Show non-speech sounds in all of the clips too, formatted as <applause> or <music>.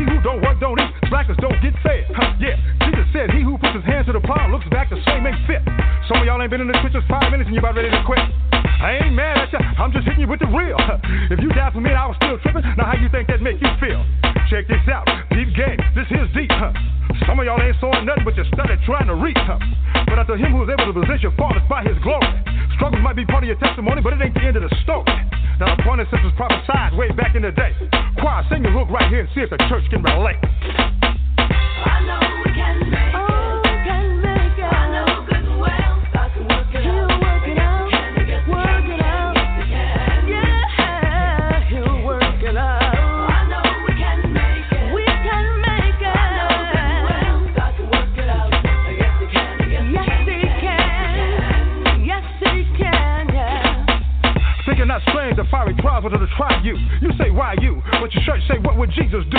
He who don't work don't eat. Slackers don't get fed. Huh, yeah, Jesus said, He who puts his hands to the plow looks back the same ain't fit. Some of y'all ain't been in the trenches five minutes and you about ready to quit. I ain't mad at you, I'm just hitting you with the real. If you died for me I was still tripping, now how you think that make you feel? Check this out, deep game, this here's deep, huh? Some of y'all ain't sawing nothing but you started trying to reach, huh? But unto him who is able to possess your by his glory. Struggles might be part of your testimony, but it ain't the end of the story. Now, is, was prophesied way back in the day. Choir, sing your hook right here and see if the church can relate. Trials are to you. You say, why you? But your church say, what would Jesus do?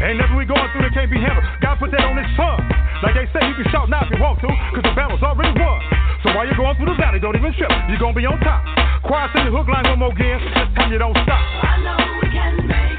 Ain't nothing we going through that can't be handled. God put that on his son. Like they say, you can shout now if you want to, cause the battle's already won. So while you're going through the valley, don't even trip. You're gonna be on top. Choir, sing the hook line one more again. This time you don't stop. I know we can make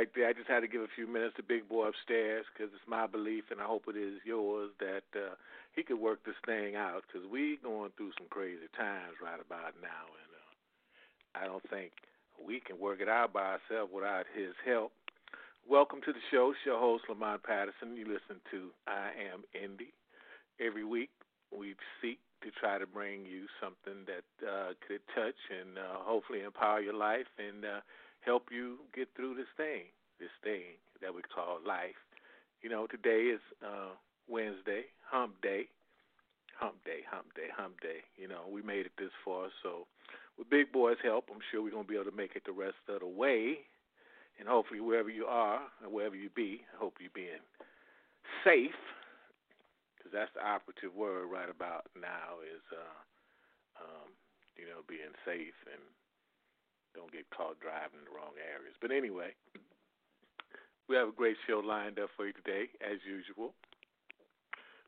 right there. I just had to give a few minutes to Big Boy upstairs because it's my belief, and I hope it is yours, that uh, he could work this thing out because we going through some crazy times right about now, and uh, I don't think we can work it out by ourselves without his help. Welcome to the show. It's your host, Lamont Patterson. You listen to I Am Indy. Every week, we seek to try to bring you something that uh, could touch and uh, hopefully empower your life and uh, help you get through this thing, this thing that we call life. You know, today is uh, Wednesday, Hump Day, Hump Day, Hump Day, Hump Day. You know, we made it this far, so with Big Boy's help, I'm sure we're gonna be able to make it the rest of the way. And hopefully, wherever you are and wherever you be, I hope you're being safe because that's the operative word right about now is uh um you know being safe and don't get caught driving in the wrong areas but anyway we have a great show lined up for you today as usual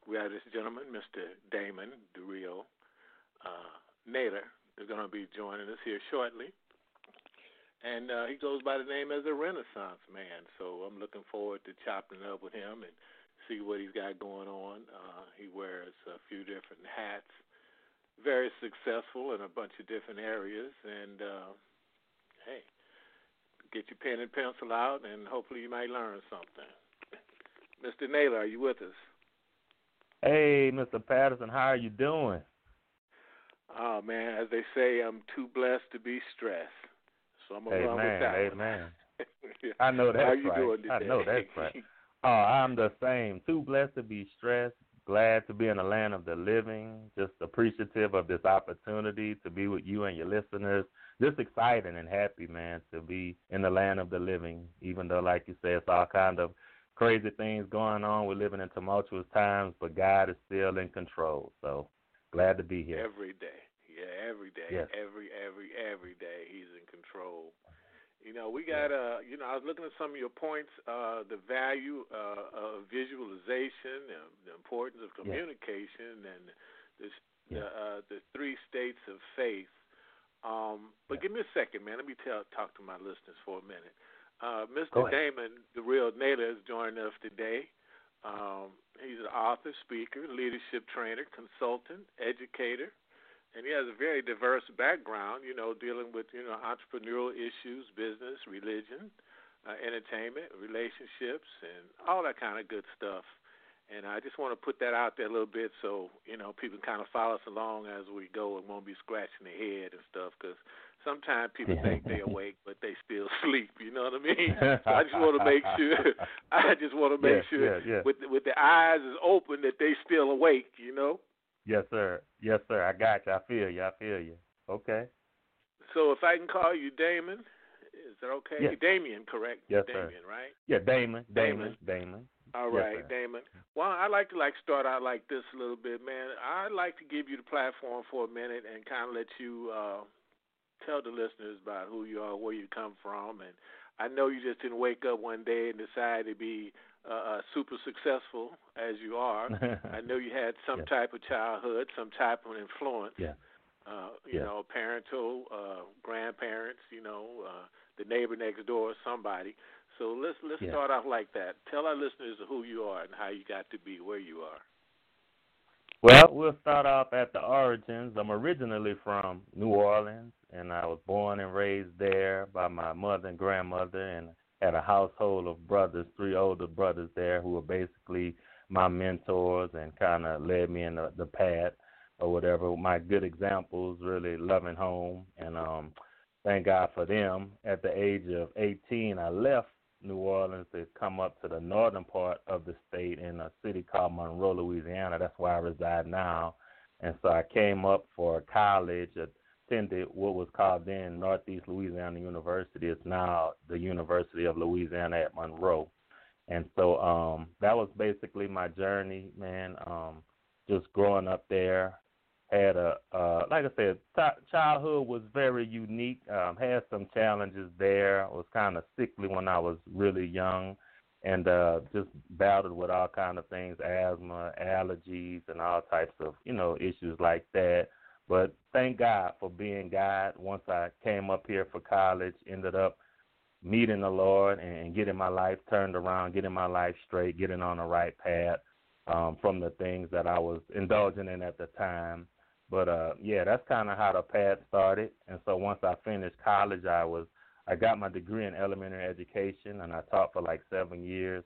we have this gentleman mr damon DaRil uh Nailer is going to be joining us here shortly and uh, he goes by the name as a Renaissance man. So I'm looking forward to chopping it up with him and see what he's got going on. Uh, he wears a few different hats, very successful in a bunch of different areas. And uh, hey, get your pen and pencil out, and hopefully you might learn something. Mr. Nailer, are you with us? Hey, Mr. Patterson, how are you doing? Oh man, as they say, I'm too blessed to be stressed. So I'm gonna Amen. run with that. Amen. <laughs> I know that's How you right. doing today? I know that's right. Oh, I'm the same. Too blessed to be stressed. Glad to be in the land of the living. Just appreciative of this opportunity to be with you and your listeners. Just excited and happy, man, to be in the land of the living. Even though, like you said, it's all kind of crazy things going on. We're living in tumultuous times, but God is still in control. So glad to be here. Every day. Yeah, every day. Yes. Every every every day he's in control. You know, we got uh you know, I was looking at some of your points, uh the value uh of visualization and the importance of communication and the the uh the three states of faith. Um but Yeah. give me a second, man. Let me tell talk to my listeners for a minute. Uh Mr. Damon, the real Nailer has joined us today. Um, he's an author, speaker, leadership trainer, consultant, educator, and he has a very diverse background. You know, dealing with you know entrepreneurial issues, business, religion, uh, entertainment, relationships, and all that kind of good stuff. And I just want to put that out there a little bit so you know people kind of follow us along as we go and won't be scratching their head and stuff because sometimes people think they're awake but they still <laughs> sleep. You know what I mean? <laughs> So I just want to make sure. <laughs> I just want to make Yeah, sure yeah, yeah. with with the eyes is open that they still awake. You know. Yes, sir. Yes, sir. I got you. I feel you. I feel you. Okay. So if I can call you Damon, is that okay? Yes. Damien, correct? Yes, sir. Right? Yeah, Damon. Damon. Damon. Damon. All Yes. Damon. Well, I like to like start out like this a little bit, man. I'd like to give you the platform for a minute and kind of let you uh, tell the listeners about who you are, where you come from, and I know you just didn't wake up one day and decide to be uh, uh, super successful as you are. <laughs> I know you had some Yes. type of childhood, some type of influence. Yeah. Uh, you Yeah. know, parental, uh, grandparents, you know, uh, the neighbor next door, somebody. So let's let's Yeah. start off like that. Tell our listeners who you are and how you got to be where you are. Well, we'll start off at the origins. I'm originally from New Orleans, and I was born and raised there by my mother and grandmother, and had a household of brothers, three older brothers there, who were basically my mentors and kind of led me in the, the path or whatever. My good examples, really loving home, and um, thank God for them. At the age of 18, I left New Orleans to come up to the northern part of the state in a city called Monroe, Louisiana. That's where I reside now. And so I came up for college, attended what was called then Northeast Louisiana University. It's now the University of Louisiana at Monroe. And so um that was basically my journey, man. Um just growing up there, had a uh like I said, t- childhood was very unique. Um had some challenges there. Was kind of sickly when I was really young and uh just battled with all kind of things, asthma, allergies and all types of, you know, issues like that. But thank God for being God. Once I came up here for college, ended up meeting the Lord and getting my life turned around, getting my life straight, getting on the right path um, from the things that I was indulging in at the time. But uh, yeah, that's kind of how the path started. And so once I finished college, I was I got my degree in elementary education, and I taught for like seven years.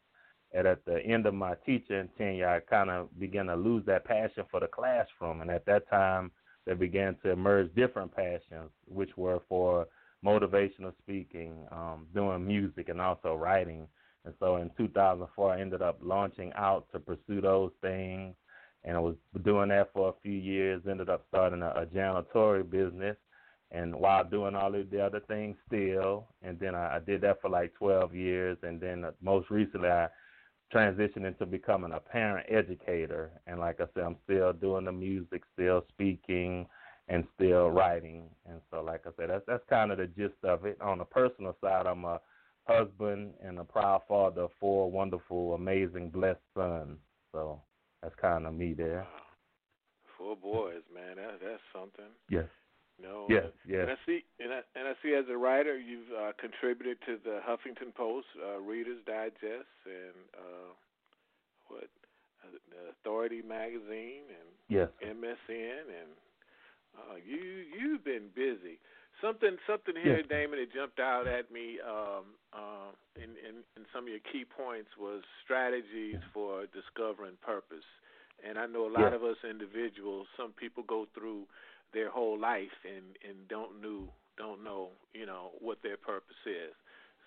And at the end of my teaching tenure, I kind of began to lose that passion for the classroom. And at that time, there began to emerge different passions, which were for motivational speaking, um, doing music, and also writing. And so in 2004, I ended up launching out to pursue those things. And I was doing that for a few years, ended up starting a, a janitorial business. And while doing all of the other things still, and then I, I did that for like 12 years. And then uh, most recently, I transitioned into becoming a parent educator. And like I said, I'm still doing the music, still speaking, and still writing. And so, like I said, that's that's kind of the gist of it. On the personal side, I'm a husband and a proud father of four wonderful, amazing, blessed sons. So that's kind of me there. Four boys, man. That that's something. Yes. No. Yes. Yes. And I see, and I, and I see as a writer, you've uh, contributed to the Huffington Post, uh, Reader's Digest, and uh, what uh, the Authority magazine, and Yes. MSN, and uh, you you've been busy. Something something here, Yes. Damon, that jumped out at me um, uh, in, in in some of your key points was strategies for discovering purpose. And I know a lot Yeah. of us individuals, some people go through their whole life and and don't know don't know you know what their purpose is.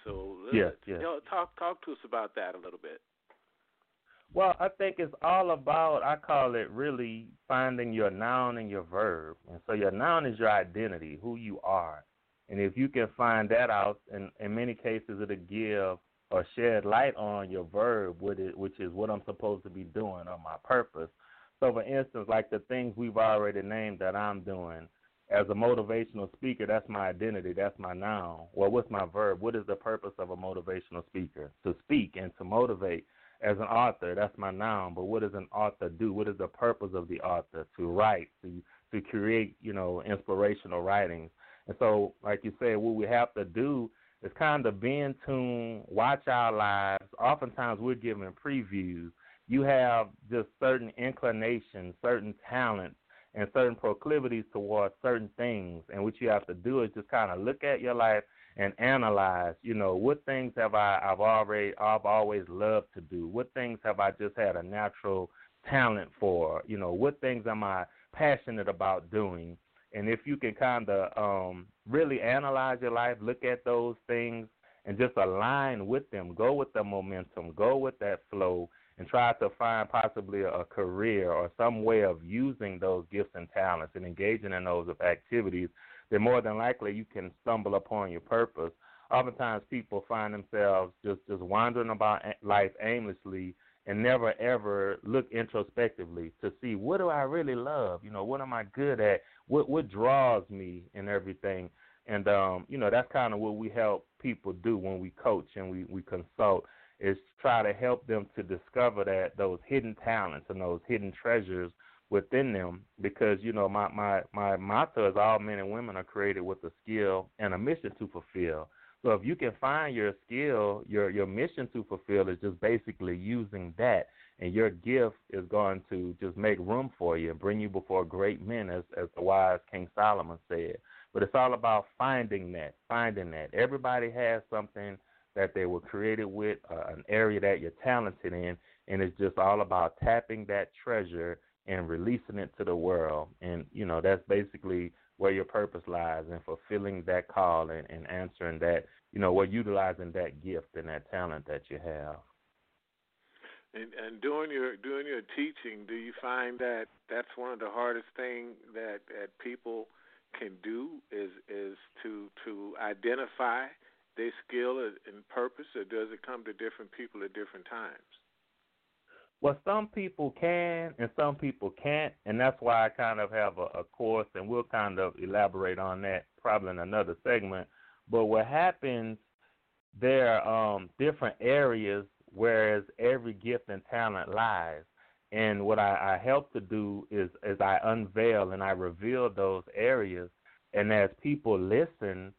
So Yes, yes. you know, talk talk to us about that a little bit. Well, I think it's all about, I call it really finding your noun and your verb. And so your noun is your identity, who you are. And if you can find that out, and in many cases, it'll give or shed light on your verb, which is what I'm supposed to be doing or my purpose. So, for instance, like the things we've already named that I'm doing, as a motivational speaker, that's my identity, that's my noun. Well, what's my verb? What is the purpose of a motivational speaker? To speak and to motivate. As an author, that's my noun. But what does an author do? What is the purpose of the author? To write, to to create, you know, inspirational writings. And so, like you said, what we have to do is kind of be in tune, watch our lives. Oftentimes, we're given previews. You have just certain inclinations, certain talents and certain proclivities towards certain things. And what you have to do is just kind of look at your life and analyze, you know, what things have I I've already I've always loved to do? What things have I just had a natural talent for? You know, what things am I passionate about doing? And if you can kind of um really analyze your life, look at those things and just align with them, go with the momentum, go with that flow and try to find possibly a career or some way of using those gifts and talents and engaging in those activities, then more than likely you can stumble upon your purpose. Oftentimes people find themselves just just wandering about life aimlessly and never ever look introspectively to see what do I really love? You know, what am I good at? What what draws me and everything. And um, you know, that's kind of what we help people do when we coach and we, we consult is try to help them to discover that those hidden talents and those hidden treasures within them because you know my my my motto is all men and women are created with a skill and a mission to fulfill. So if you can find your skill your your mission to fulfill is just basically using that and your gift is going to just make room for you and bring you before great men as as the wise king solomon said. But it's all about finding that finding that. Everybody has something that they were created with, uh, an area that you're talented in, and it's just all about tapping that treasure and releasing it to the world. And you know that's basically where your purpose lies in fulfilling that call and, and answering that. You know, we're utilizing that gift and that talent that you have. And, and doing your doing your teaching, do you find that that's one of the hardest thing that that people can do is is to to identify their skill and purpose, or does it come to different people at different times? Well, some people can and some people can't, and that's why I kind of have a, a course, and we'll kind of elaborate on that probably in another segment. But what happens, there are um, different areas whereas every gift and talent lies. And what I, I help to do is, is I unveil and I reveal those areas, and as people listen,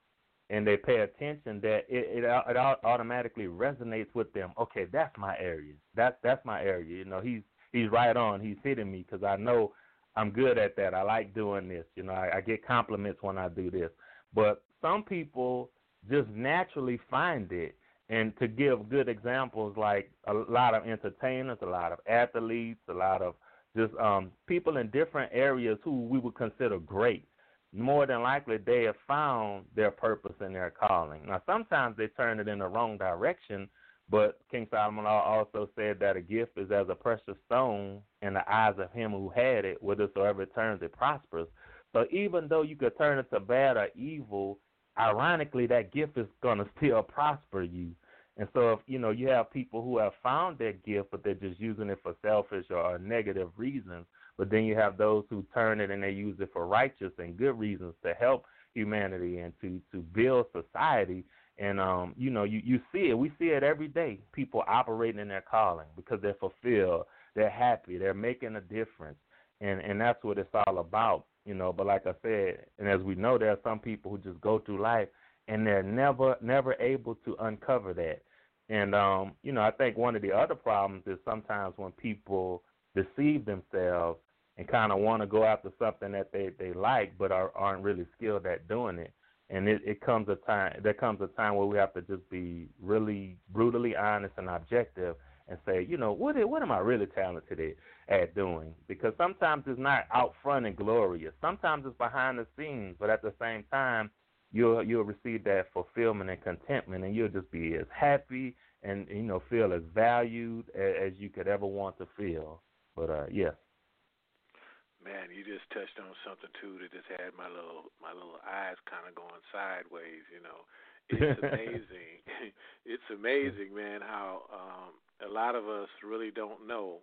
and they pay attention, that it, it it automatically resonates with them. Okay, that's my area. That's that's my area. You know, he's he's right on. He's hitting me because I know I'm good at that. I like doing this. You know, I, I get compliments when I do this. But some people just naturally find it. And to give good examples, like a lot of entertainers, a lot of athletes, a lot of just um, people in different areas who we would consider great more than likely they have found their purpose and their calling. Now, sometimes they turn it in the wrong direction, but King Solomon also said that a gift is as a precious stone in the eyes of him who had it, whithersoever it turns, it prospers. So even though you could turn it to bad or evil, ironically, that gift is going <laughs> to still prosper you. And so, if you know, you have people who have found their gift, but they're just using it for selfish or negative reasons, but then you have those who turn it and they use it for righteous and good reasons to help humanity and to to build society. And um, you know, you you see it. We see it every day. People operating in their calling because they're fulfilled, they're happy, they're making a difference, and and that's what it's all about. You know, but like I said, and as we know, there are some people who just go through life and they're never never able to uncover that. And um, you know, I think one of the other problems is sometimes when people deceive themselves and kind of want to go after something that they they like but are, aren't really skilled at doing it. And it, it comes a time there comes a time where we have to just be really brutally honest and objective and say you know what what am i really talented at, doing? Because sometimes it's not out front and glorious. Sometimes it's behind the scenes but at the same time you'll you'll receive that fulfillment and contentment and you'll just be as happy and you know feel as valued as, as you could ever want to feel. But uh yes Man, you just touched on something too that just had my little my little eyes kind of going sideways. You know, it's <laughs> amazing. <laughs> it's amazing, man, how um, a lot of us really don't know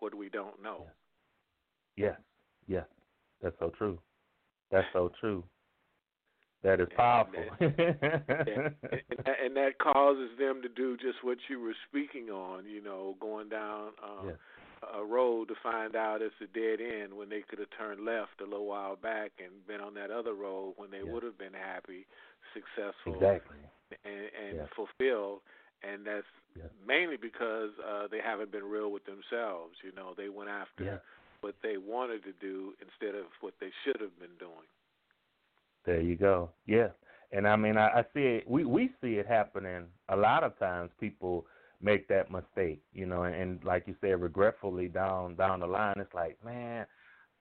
what we don't know. Yes, yes, that's so true. That's so true. That is <laughs> And powerful. and, and, that- and that causes them to do just what you were speaking on. You know, going down um, Yes. a road to find out it's a dead end when they could have turned left a little while back and been on that other road when they Yeah. would have been happy, successful, exactly. and, and Yeah. fulfilled. And that's mainly because uh, they haven't been real with themselves. You know, they went after what they wanted to do instead of what they should have been doing. There you go. Yeah. And I mean I, I see it we, we see it happening a lot of times people make that mistake, you know, and, and like you said, regretfully down down the line it's like, Man,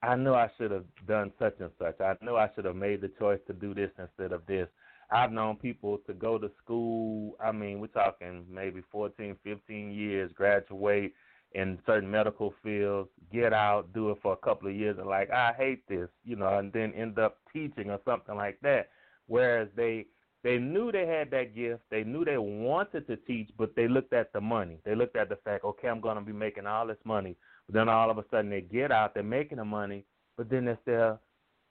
I know I should have done such and such. I know I should have made the choice to do this instead of this. I've known people to go to school, I mean, we're talking maybe 14, 15 years, graduate in certain medical fields, get out, do it for a couple of years, and like, I hate this, you know, and then end up teaching or something like that. Whereas they they knew they had that gift, they knew they wanted to teach, but they looked at the money. They looked at the fact, okay, I'm going to be making all this money. But then all of a sudden they get out, they're making the money, but then they're still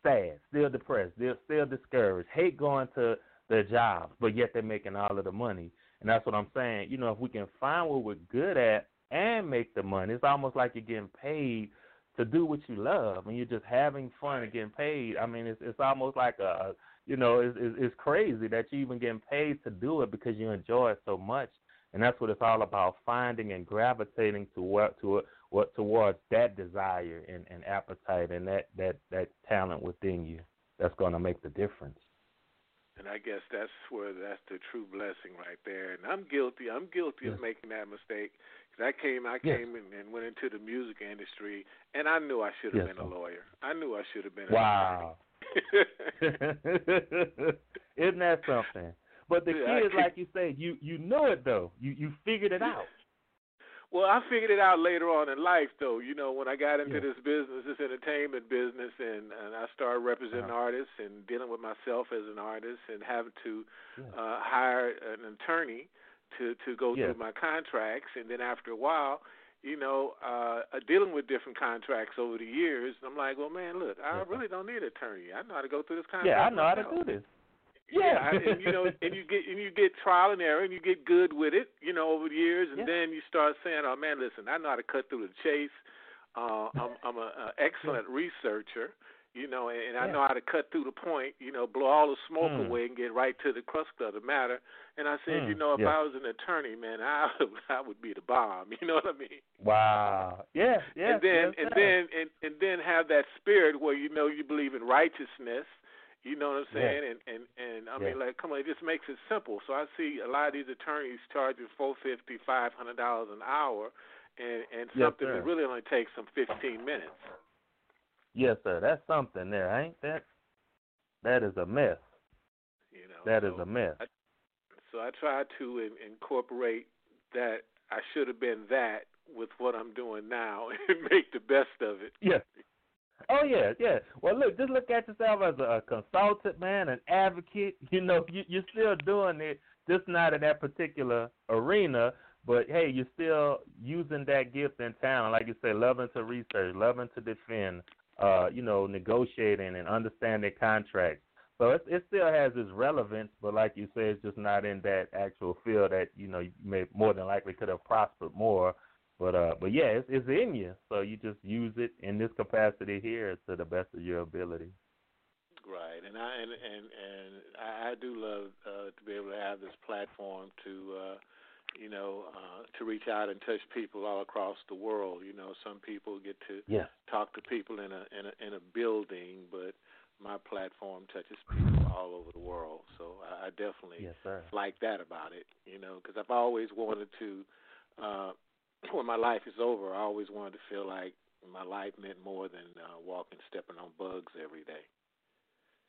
sad, still depressed, they're still discouraged, hate going to their jobs, but yet they're making all of the money. And that's what I'm saying. You know, if we can find what we're good at and make the money, it's almost like you're getting paid to do what you love, and you're just having fun and getting paid. I mean, it's it's almost like a, you know, it's, it's it's crazy that you're even getting paid to do it because you enjoy it so much. And that's what it's all about: finding and gravitating to what to what towards that desire and, and appetite and that that that talent within you. That's going to make the difference. And I guess that's where that's the true blessing right there. And I'm guilty. I'm guilty Yes. of making that mistake. I came, I Yes. came and, and went into the music industry, and I knew I should have Yes, been a lawyer. I knew I should have been. A wow. <laughs> <laughs> Isn't that something? But the Yeah, kids, like you say, you you know it though. You you figured it out. well, I figured it out later on in life, though. You know, when I got into Yeah. this business, this entertainment business, and and I started representing Uh-huh. artists and dealing with myself as an artist, and having to Yeah. uh, hire an attorney to to go Yes. through my contracts, and then after a while, you know, uh, uh, dealing with different contracts over the years, I'm like, well, man, look, I Yes, really don't need an attorney. I know how to go through this contract. Yeah, I know how to do this. Yeah, Yeah. I, and you know, <laughs> and you get and you get trial and error, and you get good with it, you know, over the years, and Yeah. then you start saying, "Oh man, listen, I know how to cut through the chase. Uh, I'm I'm a, a excellent researcher, you know, and, and I know how to cut through the point, you know, blow all the smoke Mm. away and get right to the crux of the matter." And I said, you Mm, know, if yeah. I was an attorney, man, <laughs> I I would be the bomb. <laughs> You know what I mean? Wow. Yeah, yeah. and then and then and, and then have that spirit where you know you believe in righteousness. You know what I'm saying? Yeah. And and and I mean, like, come on, it just makes it simple. So I see a lot of these attorneys charging four fifty, five hundred dollars an hour, and and something that really only takes them fifteen minutes. Yes, sir. That's something there, ain't that? That is a mess. You know, That is so, a mess. So I try to in, incorporate that. I should have been that with what I'm doing now, <laughs> and make the best of it. Yeah. Oh yeah, yeah. Well, look, just look at yourself as a, a consultant, man, an advocate. <laughs> You know, you, you're still doing it, just not in that particular arena. But hey, you're still using that gift and talent, like you say, loving to research, loving to defend, uh, you know, negotiating and understanding contracts. So it, it still has its relevance, but like you say, it's just not in that actual field that you know you may more than likely could have prospered more. But uh, but yeah, it's, it's in you, so you just use it in this capacity here to the best of your ability. Right, and I and and and I do love uh, to be able to have this platform to, uh, you know, uh, to reach out and touch people all across the world. You know, some people get to Yes. talk to people in a in a in a building, but my platform touches people all over the world. So I, I definitely Yes, like that about it. You know, because I've always wanted to. Uh, <clears throat> when my life is over, I always wanted to feel like my life meant more than uh, walking, stepping on bugs every day.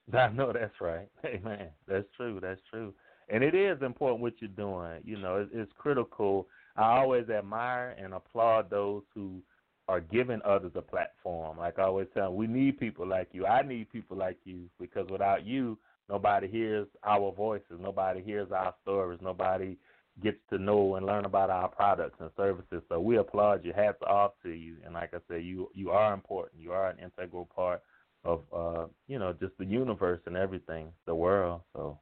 <laughs> I know that's right. Hey man, that's true. That's true. And it is important what you're doing. You know, it's, it's critical. I always admire and applaud those who are giving others a platform. Like I always tell them, we need people like you. I need people like you because without you, nobody hears our voices, nobody hears our stories, nobody gets to know and learn about our products and services. So we applaud you. Hats off to you. And like I said, you you are important. You are an integral part of uh, you know, just the universe and everything, the world. So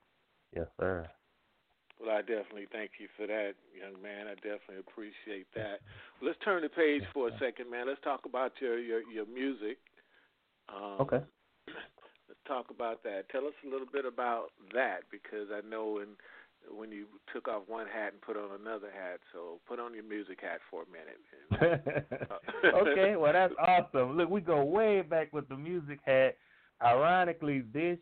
yes, sir. Well, I definitely thank you for that, young man. I definitely appreciate that. Let's turn the page for a second, man. Let's talk about your your, your music. Um, Okay. <clears throat> Let's talk about that. Tell us a little bit about that because I know when when you took off one hat and put on another hat. So put on your music hat for a minute. <laughs> <laughs> okay, well that's awesome. Look, we go way back with the music hat. Ironically, this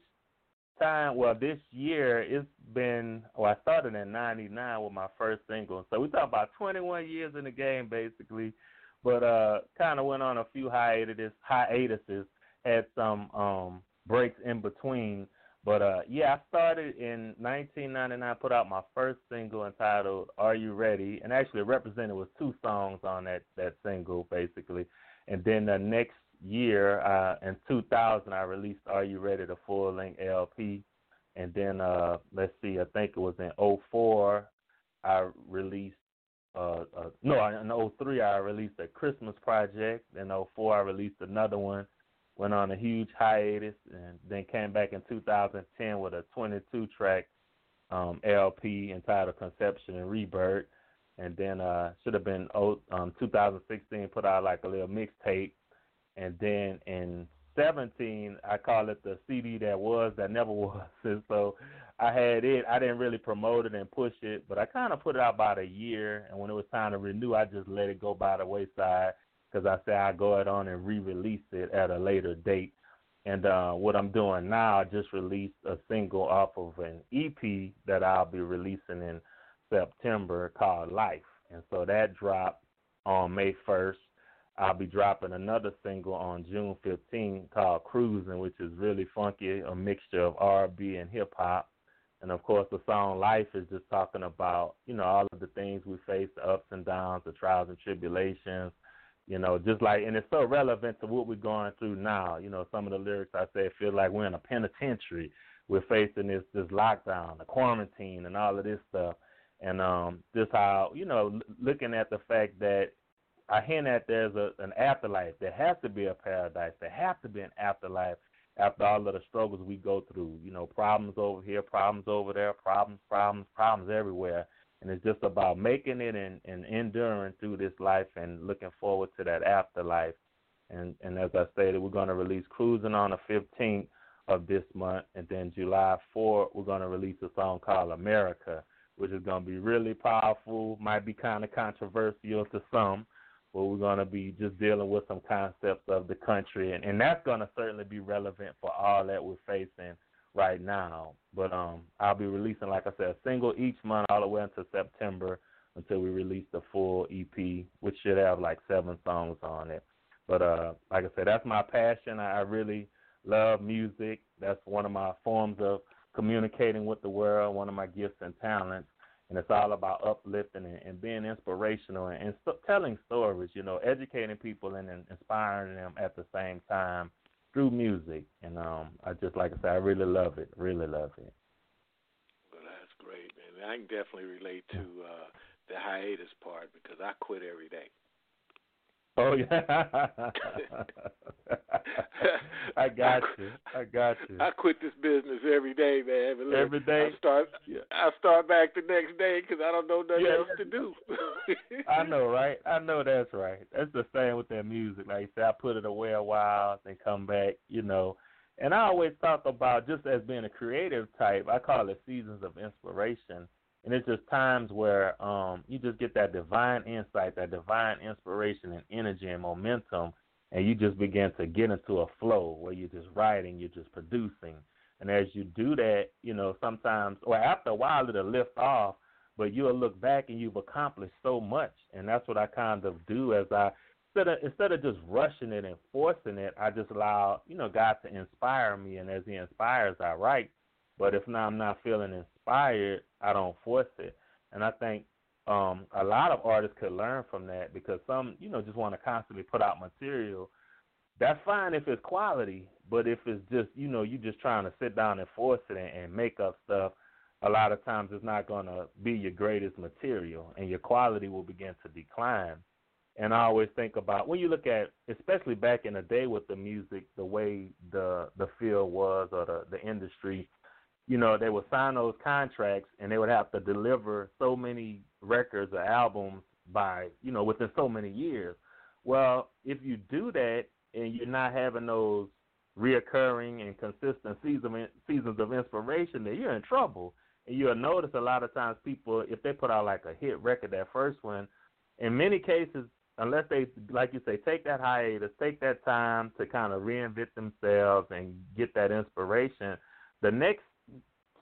time, well, this year it's been. Well, I started in '99 with my first single, so we talk about 21 years in the game, basically. But uh, kind of went on a few hiatus, hiatuses, had some um breaks in between. But uh, yeah, I started in 1999. Put out my first single entitled "Are You Ready?" and actually represented was two songs on that that single, basically. And then the next year, uh, in 2000, I released "Are You Ready?" the full length LP. And then uh, let's see, I think it was in 04, I released. Uh, uh, no, in 03 I released a Christmas project. In 04 I released another one went on a huge hiatus and then came back in 2010 with a 22 track um, LP entitled Conception and Rebirth. And then uh, should have been um, 2016 put out like a little mixtape. And then in 17 I call it the CD that was that never <laughs> was. And so I had it. I didn't really promote it and push it, but I kind of put it out about a year. And when it was time to renew, I just let it go by the wayside because I said I go ahead on and re-release it at a later date. And uh, what I'm doing now, I just released a single off of an EP that I'll be releasing in September called Life. And so that dropped on May 1st. I'll be dropping another single on June 15th called Cruising, which is really funky, a mixture of R&B and hip hop. And of course, the song Life is just talking about, you know, all of the things we face, the ups and downs, the trials and tribulations, you know, just like, and it's so relevant to what we're going through now. You know, some of the lyrics I say feel like we're in a penitentiary. We're facing this this lockdown, the quarantine, and all of this stuff. And um, just how you know, looking at the fact that I hint at there's a, an afterlife. There has to be a paradise. There has to be an afterlife after all of the struggles we go through. You know, problems over here, problems over there, problems, problems, problems everywhere and it's just about making it and, and enduring through this life and looking forward to that afterlife. And and as I stated, we're going to release Cruising on the 15th of this month, and then July 4th we're going to release a song called America, which is going to be really powerful. Might be kind of controversial to some, but we're going to be just dealing with some concepts of the country, and, and that's going to certainly be relevant for all that we're facing right now. But um, I'll be releasing, like I said, a single each month all the way until September until we release the full EP, which should have like seven songs on it. But uh, like I said, that's my passion. I really love music. That's one of my forms of communicating with the world, one of my gifts and talents. And it's all about uplifting and, and being inspirational and, and st- telling stories, you know, educating people and, and inspiring them at the same time through music. And um, I just like I said, I really love it. Really love it. Well, that's great, man. I can definitely relate to uh, the hiatus part because I quit every day. Oh yeah, <laughs> I got you. I got you. I quit this business every day, man. Look, Every day? I start. Yeah. I start back the next day because I don't know nothing Yeah. else to do. I <laughs> know, right? I know that's right. That's the same with that music. Like you said, I put it away a while, then come back, you know. And I always talk about just as being a creative type, I call it seasons of inspiration. And it's just times where um you just get that divine insight, that divine inspiration and energy and momentum and you just begin to get into a flow where you're just writing, you're just producing. And as you do that, you know, sometimes or after a while it'll lift off but you'll look back and you've accomplished so much. And that's what I kind of do as I instead of instead of just rushing it and forcing it, I just allow you know God to inspire me, and as He inspires, I write. But if now I'm not feeling inspired, I don't force it. And I think um, a lot of artists could learn from that because some you know just want to constantly put out material. that's fine if it's quality, but if it's just you know you're just trying to sit down and force it and, and make up stuff, a lot of times it's not going to be your greatest material, and your quality will begin to decline. And I always think about when you look at, especially back in the day with the music, the way the the field was or the the industry, you know, they would sign those contracts and they would have to deliver so many records or albums by, you know, within so many years. Well, if you do that and you're not having those reoccurring and consistent season, seasons of inspiration, then you're in trouble. And you'll notice a lot of times people, if they put out like a hit record, that first one, in many cases, unless they, like you say, take that hiatus, take that time to kind of reinvent themselves and get that inspiration, the next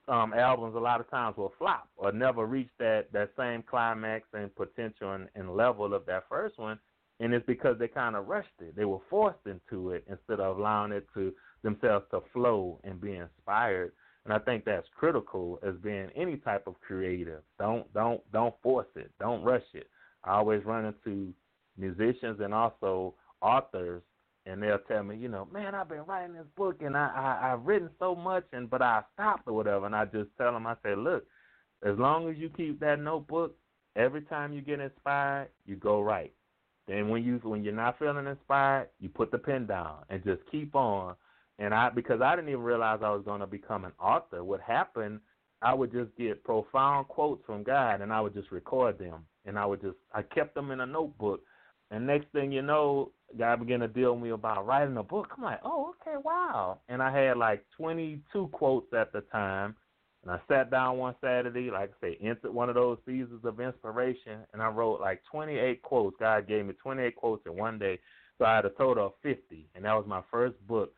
um, albums a lot of times will flop or never reach that that same climax and potential and, and level of that first one, and it's because they kind of rushed it. They were forced into it instead of allowing it to themselves to flow and be inspired. And I think that's critical as being any type of creative. Don't don't don't force it. Don't rush it. I always run into musicians and also authors and they'll tell me, you know, man, I've been writing this book and I, I I've written so much and but I stopped or whatever, and I just tell them, I say, look, as long as you keep that notebook, every time you get inspired, you go write. Then when you when you're not feeling inspired, you put the pen down and just keep on. And I because I didn't even realize I was going to become an author. What happened? I would just get profound quotes from God, and I would just record them, and I would just I kept them in a notebook. And next thing you know, God began to deal with me about writing a book. I'm like, oh, okay, wow. And I had like 22 quotes at the time. And I sat down one Saturday, like I say, entered one of those seasons of inspiration, and I wrote like 28 quotes. God gave me 28 quotes in one day. So I had a total of 50. And that was my first book,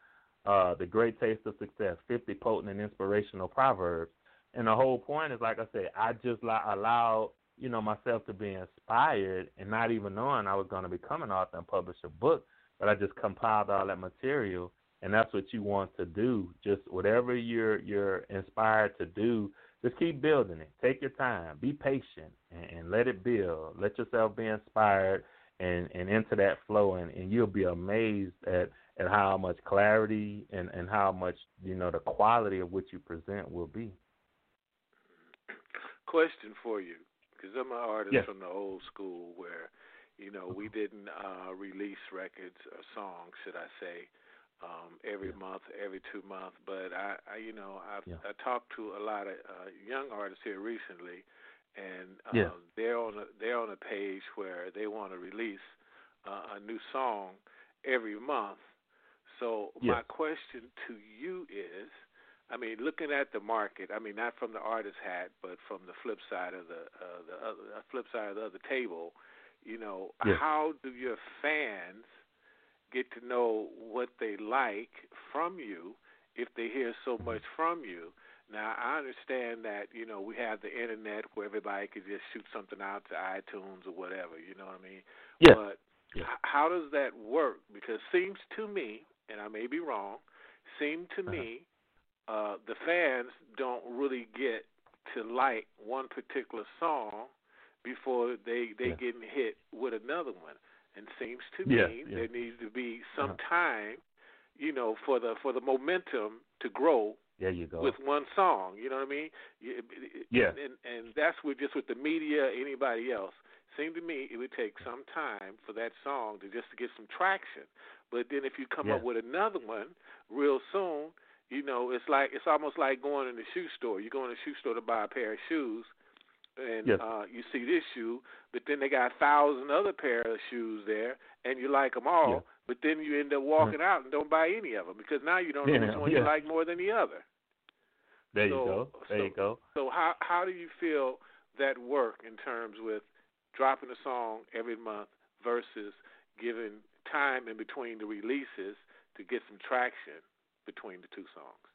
uh, The Great Taste of Success 50 Potent and Inspirational Proverbs. And the whole point is, like I said, I just allowed you know, myself to be inspired and not even knowing I was going to become an author and publish a book, but I just compiled all that material, and that's what you want to do. Just whatever you're you're inspired to do, just keep building it. Take your time, be patient, and, and let it build. Let yourself be inspired and and into that flow, and, and you'll be amazed at at how much clarity and and how much you know the quality of what you present will be. Question for you because I'm an artist yes. from the old school where, you know, we didn't uh, release records or songs, should I say, um, every yeah. month, every two months. But I, I you know, I've yeah. I talked to a lot of uh, young artists here recently, and um, yeah. they're on a they're on a page where they want to release uh, a new song every month. So my question to you is I mean, looking at the market, I mean, not from the artist hat, but from the flip side of the uh, the other uh, flip side of the other table, you know, how do your fans get to know what they like from you if they hear so much from you? Now, I understand that you know we have the internet where everybody can just shoot something out to iTunes or whatever. You know what I mean? Yeah. But h- how does that work? Because seems to me, and I may be wrong, seem to uh-huh. me uh, the fans don't really get to like one particular song before they they yeah. getting hit with another one. And seems to yeah, me yeah. there needs to be some uh-huh. time, you know, for the for the momentum to grow there you go. with one song. You know what I mean? Yeah. And and that's with just with the media, anybody else. Seemed to me it would take some time for that song to just to get some traction. But then if you come yeah. up with another one real soon, you know, it's like it's almost like going in the shoe store. You go in the shoe store to buy a pair of shoes, and yes. uh, you see this shoe, but then they got a thousand other pair of shoes there, and you like them all. Yeah. But then you end up walking out and don't buy any of them because now you don't know Yeah, which one you like more than the other. There so, you go. There so, you go. So how how do you feel that work in terms with dropping a song every month versus giving time in between the releases to get some traction between the two songs?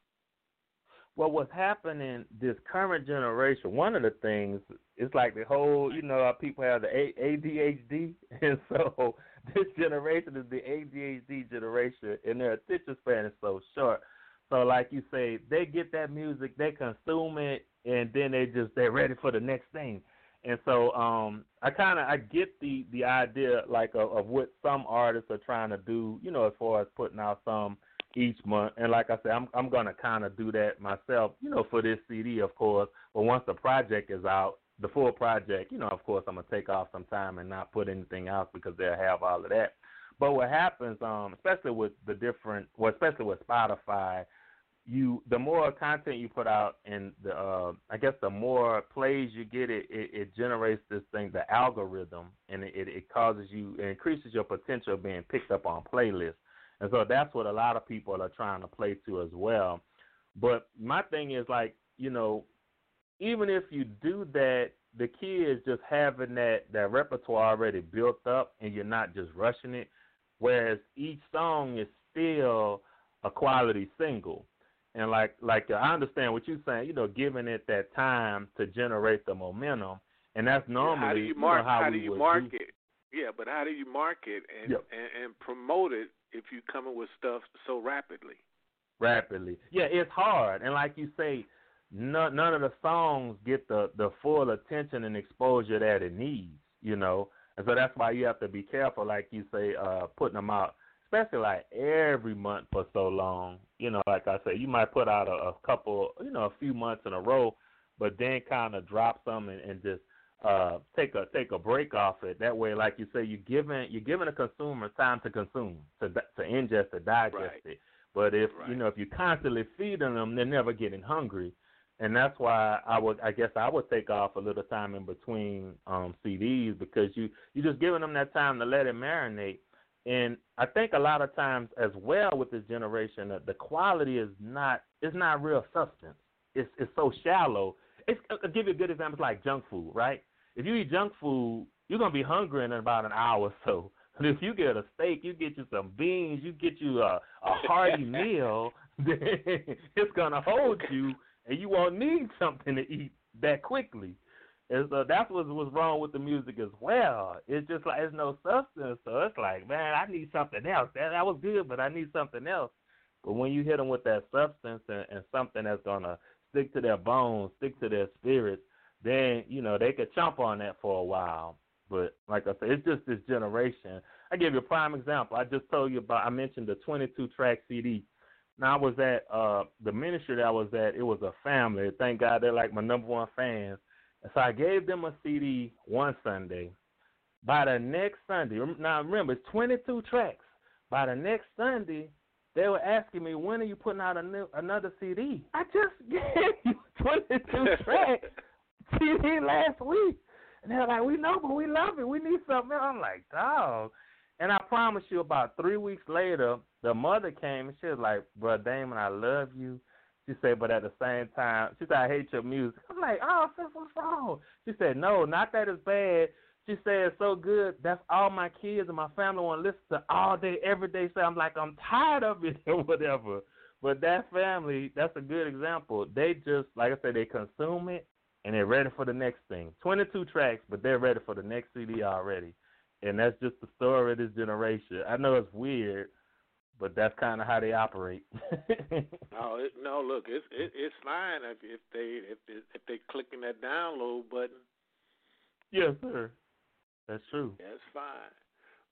Well, what's happening this current generation? One of the things is like the whole, you know, people have the ADHD, <laughs> and so this generation is the ADHD generation, and their attention span is so short. So, like you say, they get that music, they consume it, and then they just they're ready for the next thing. And so um I kind of I get the the idea like of, of what some artists are trying to do, you know, as far as putting out some each month. And like I said, I'm I'm gonna kind of do that myself, you know, for this CD, of course. But once the project is out, the full project, you know, of course, I'm gonna take off some time and not put anything else because they'll have all of that. But what happens, um, especially with the different, well, especially with Spotify, you the more content you put out, and the uh, I guess the more plays you get, it it, it generates this thing, the algorithm, and it, it causes you, it increases your potential of being picked up on playlists. And so that's what a lot of people are trying to play to as well. But my thing is like, you know, even if you do that, the key is just having that that repertoire already built up, and you're not just rushing it. Whereas each song is still a quality single, and like like I understand what you're saying. You know, giving it that time to generate the momentum, and that's normally how do you you know, how, how do you market? do- Yeah, but how do you market and, Yep. and and promote it if you coming with stuff so rapidly? rapidly. Yeah, it's hard, and like you say, none none of the songs get the the full attention and exposure that it needs. You know, and so that's why you have to be careful, like you say, uh, putting them out, especially like every month for so long. You know, like I say, you might put out a, a couple, you know, a few months in a row, but then kind of drop some and, and just uh take a take a break off it that way like you say you're giving you're giving a consumer time to consume to to ingest to digest Right. it but if you know if you're constantly feeding them, they're never getting hungry, and that's why I would I guess I would take off a little time in between um, CDs because you you're just giving them that time to let it marinate. And I think a lot of times as well with this generation, the quality is not it's not real substance. It's it's so shallow. It's, I'll give you a good example. It's like junk food, right? If you eat junk food, you're gonna be hungry in about an hour or so. But <laughs> if you get a steak, you get you some beans, you get you a, a hearty <laughs> meal, <laughs> then it's gonna hold you, and you won't need something to eat that quickly. And so that's what was wrong with the music as well. It's just like there's no substance, so it's like, man, I need something else. That that was good, but I need something else. But when you hit them with that substance and, and something that's gonna stick to their bones, stick to their spirits, then you know they could chomp on that for a while. But like I said, it's just this generation. I give you a prime example. I just told you about. I mentioned the 22 track CD. Now I was at uh the ministry that I was at. It was a family. Thank God they're like my number one fans. And so I gave them a CD one Sunday. By the next Sunday, now remember it's 22 tracks. By the next Sunday, they were asking me when are you putting out a new, another CD. I just <laughs> gave you 22 <laughs> tracks <laughs> Last week. And they're like, we know, but we love it. We need something. I'm like, dog. And I promise you, about three weeks later, the mother came and she was like, Bro, Damon, I love you. She said, but at the same time, she said, I hate your music. I'm like, oh, sis, what's wrong? She said, no, not that it's bad. She said, it's so good. That's all my kids and my family want to listen to all day, every day. So I'm like, I'm tired of it <laughs> or whatever. But that family, that's a good example. They just, like I said, they consume it and they're ready for the next thing. 22 tracks, but they're ready for the next CD already. And that's just the story of this generation. I know it's weird, but that's kind of how they operate. <laughs> No, it, no. Look, it's it, it's fine if if they if if they clicking that download button. yes, sir. That's true. That's fine.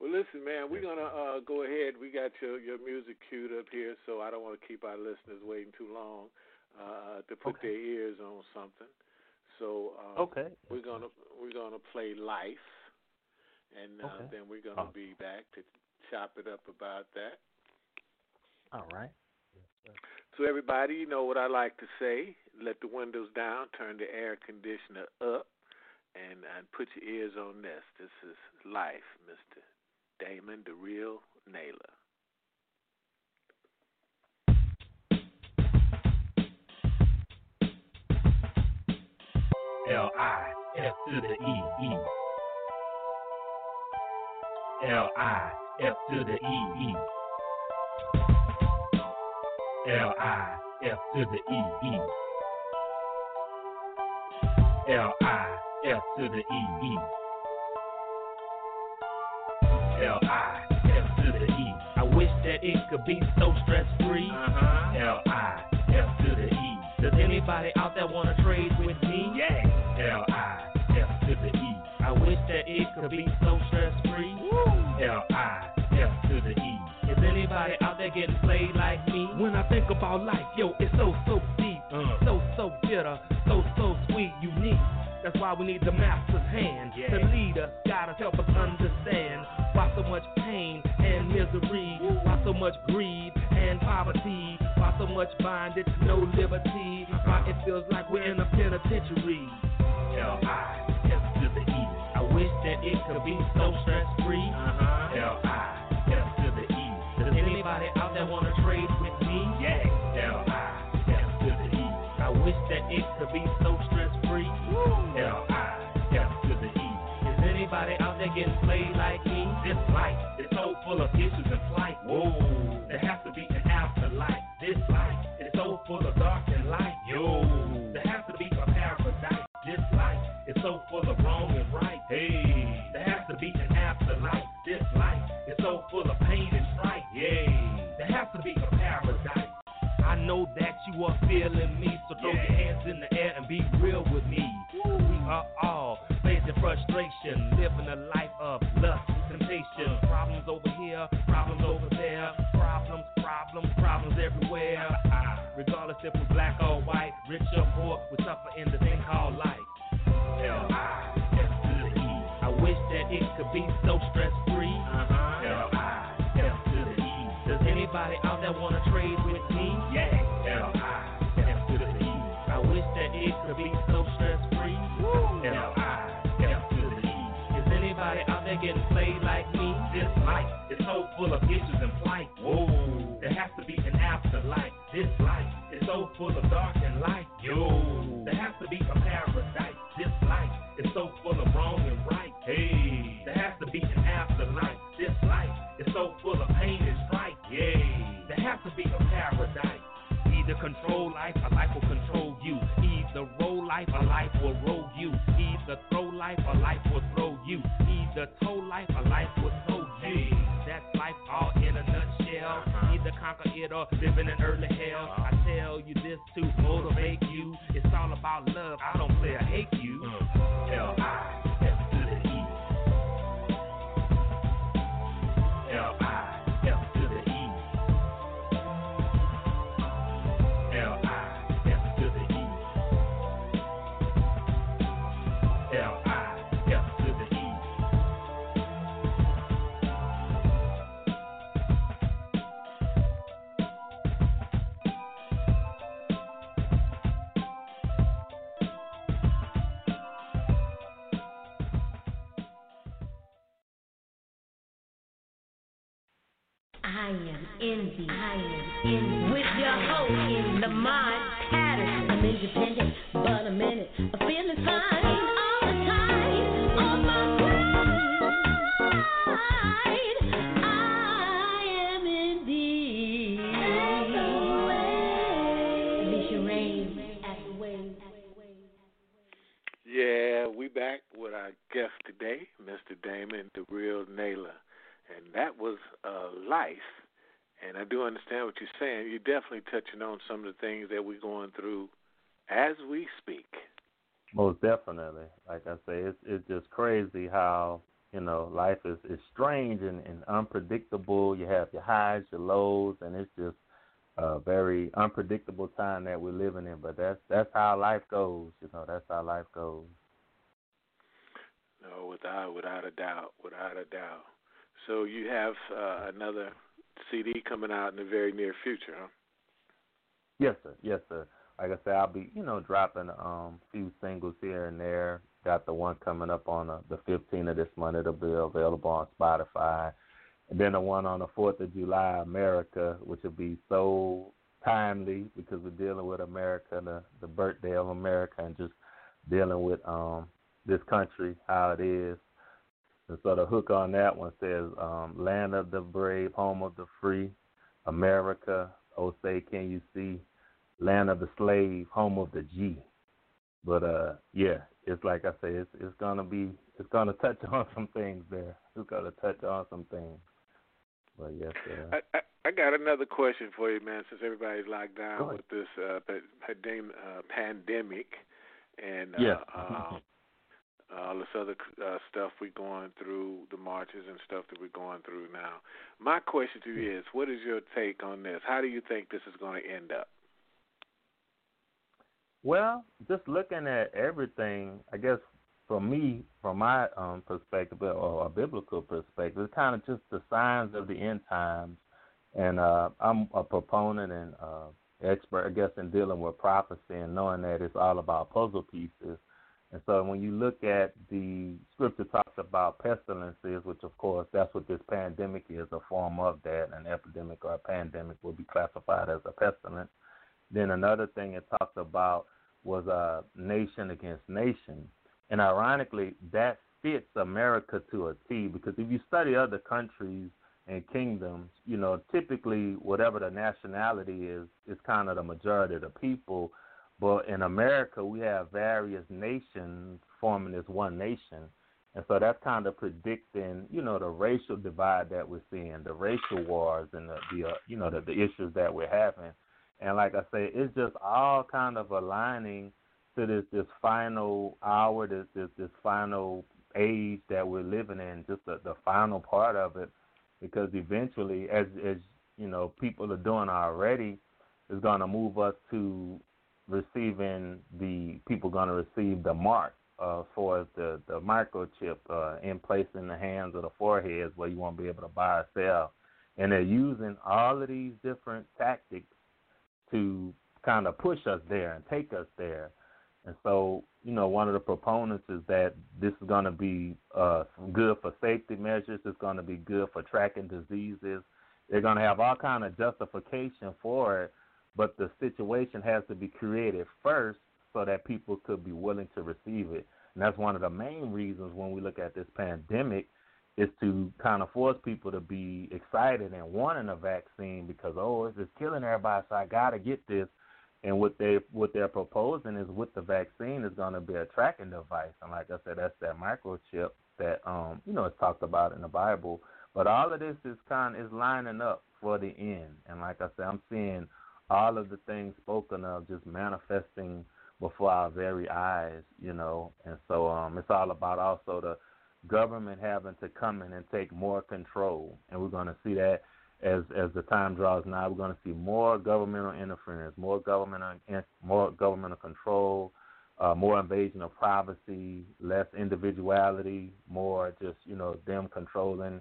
Well, listen, man, we're gonna uh, go ahead. We got your your music queued up here, so I don't want to keep our listeners waiting too long uh, to put Okay. their ears on something. So uh, Okay. we're gonna we're gonna play life, and uh, Okay. then we're gonna Oh. be back to chop it up about that. All right. So everybody, you know what I like to say: let the windows down, turn the air conditioner up, and and put your ears on this. This is life, Mister Damon, the real Nailer. L I F to the E E. L I F to the E E. L I F to the E E. L I F to the E E. L I F to the E. I wish that it could be so stress free. Uh-huh. L I F to the E. Does anybody out there wanna trade with me? Wish that it could be so stress free. L I F to the E. Is anybody out there getting played like me? When I think about life, yo, it's so so deep, uh. so so bitter, so so sweet, unique. That's why we need the master's hand to lead us, guide us, help us understand why so much pain and misery, why so much greed and poverty, why so much bondage, no liberty, why it feels like we're in a penitentiary. L I F to the. I wish that it could be so stress free. Uh-huh. L I F to the E. Does anybody out there wanna trade with me? Yeah. L I F to the E. I wish that it could be so stress free. L I F to the E. Is anybody out there getting played like me? This life is so full of issues and feeling me, so throw your hands in the air and be real with me. We are all facing frustration, living a life of lust, and temptation. Uh. Problems over here, problems over there, problems, problems, problems everywhere. Uh-uh. Regardless if we're black or white, rich or poor, we suffer in the thing called life. L I F to the E. I wish that it could be so stress free. Uh-huh. L I F to the E. Does anybody out there wanna trade full of issues and plight. Whoa, there has to be an afterlife. This life is so full of dark and light. Yo, there has to be a paradise. This life is so full of wrong and right. Hey, there has to be an afterlife. This life is so full of pain and strife. Yeah, there has to be a paradise. Either control life, or life will control you. Either roll life, or life will roll you. Either throw life, or life will it in early I am Envy. I am Envy. With your host, Lamont Patterson. I'm independent, but a minute. I'm feeling fine all the time. On my grind. I am indeed. The. Yeah, we back with our guest today, Mr. Damon, the real Nailer. And that was uh, life. And I do understand what you're saying. You're definitely touching on some of the things that we're going through as we speak. Most definitely. Like I say, it's it's just crazy how you know life is is strange and, and unpredictable. You have your highs, your lows, and it's just a very unpredictable time that we're living in. But that's that's how life goes. You know, that's how life goes. No, without without a doubt, without a doubt. So you have uh, another CD coming out in the very near future, huh? Yes, sir. Yes, sir. Like I said, I'll be you know dropping um few singles here and there. Got the one coming up on uh, the 15th of this month. It'll be available on Spotify. And then the one on the 4th of July, America, which will be so timely because we're dealing with America, the the birthday of America, and just dealing with um this country, how it is. And so the hook on that one says, um, "Land of the brave, home of the free, America. Oh, say can you see? Land of the slave, home of the G." But uh, yeah, it's like I say, it's it's gonna be, it's gonna touch <laughs> on some things there. It's gonna touch on some things. But yes, sir. I, I, I got another question for you, man. Since everybody's locked down with this uh, pa- pandem- uh, pandemic, and uh, Yes. uh, all this other uh, stuff we're going through, the marches and stuff that we're going through now. My question to you is, what is your take on this? How do you think this is going to end up? Well, just looking at everything, I guess for me, from my um, perspective or a biblical perspective, it's kind of just the signs of the end times. And uh, I'm a proponent and uh, expert, I guess, in dealing with prophecy and knowing that it's all about puzzle pieces. And so when you look at the scripture talks about pestilences, which of course that's what this pandemic is, a form of that. An epidemic or a pandemic will be classified as a pestilence. Then another thing it talked about was a nation against nation. And ironically, that fits America to a T because if you study other countries and kingdoms, you know, typically whatever the nationality is, is kind of the majority of the people. But in America, we have various nations forming this one nation. And so that's kind of predicting, you know, the racial divide that we're seeing, the racial wars, and the, the uh, you know, the, the issues that we're having. And like I say, it's just all kind of aligning to this this final hour, this this this final age that we're living in, just the the final part of it, because eventually, as as you know, people are doing already, is going to move us to receiving the people going to receive the mark uh, for the the microchip uh, in place in the hands of the foreheads where you won't be able to buy or sell, and they're using all of these different tactics to kind of push us there and take us there. And so, you know, one of the proponents is that this is going to be uh, good for safety measures. It's going to be good for tracking diseases. They're going to have all kind of justification for it, but the situation has to be created first so that people could be willing to receive it. And that's one of the main reasons when we look at this pandemic is to kind of force people to be excited and wanting a vaccine because oh, it's killing everybody, so I got to get this and what they what they're proposing is with the vaccine is going to be a tracking device, and like I said, that's that microchip that um you know is talked about in the Bible. But all of this is kind of, is lining up for the end, and like I said, I'm seeing all of the things spoken of just manifesting before our very eyes, you know. And so um it's all about also the government having to come in and take more control, and we're going to see that as as the time draws nigh, we're going to see more governmental interference, more governmental more governmental control, uh, more invasion of privacy, less individuality, more just you know them controlling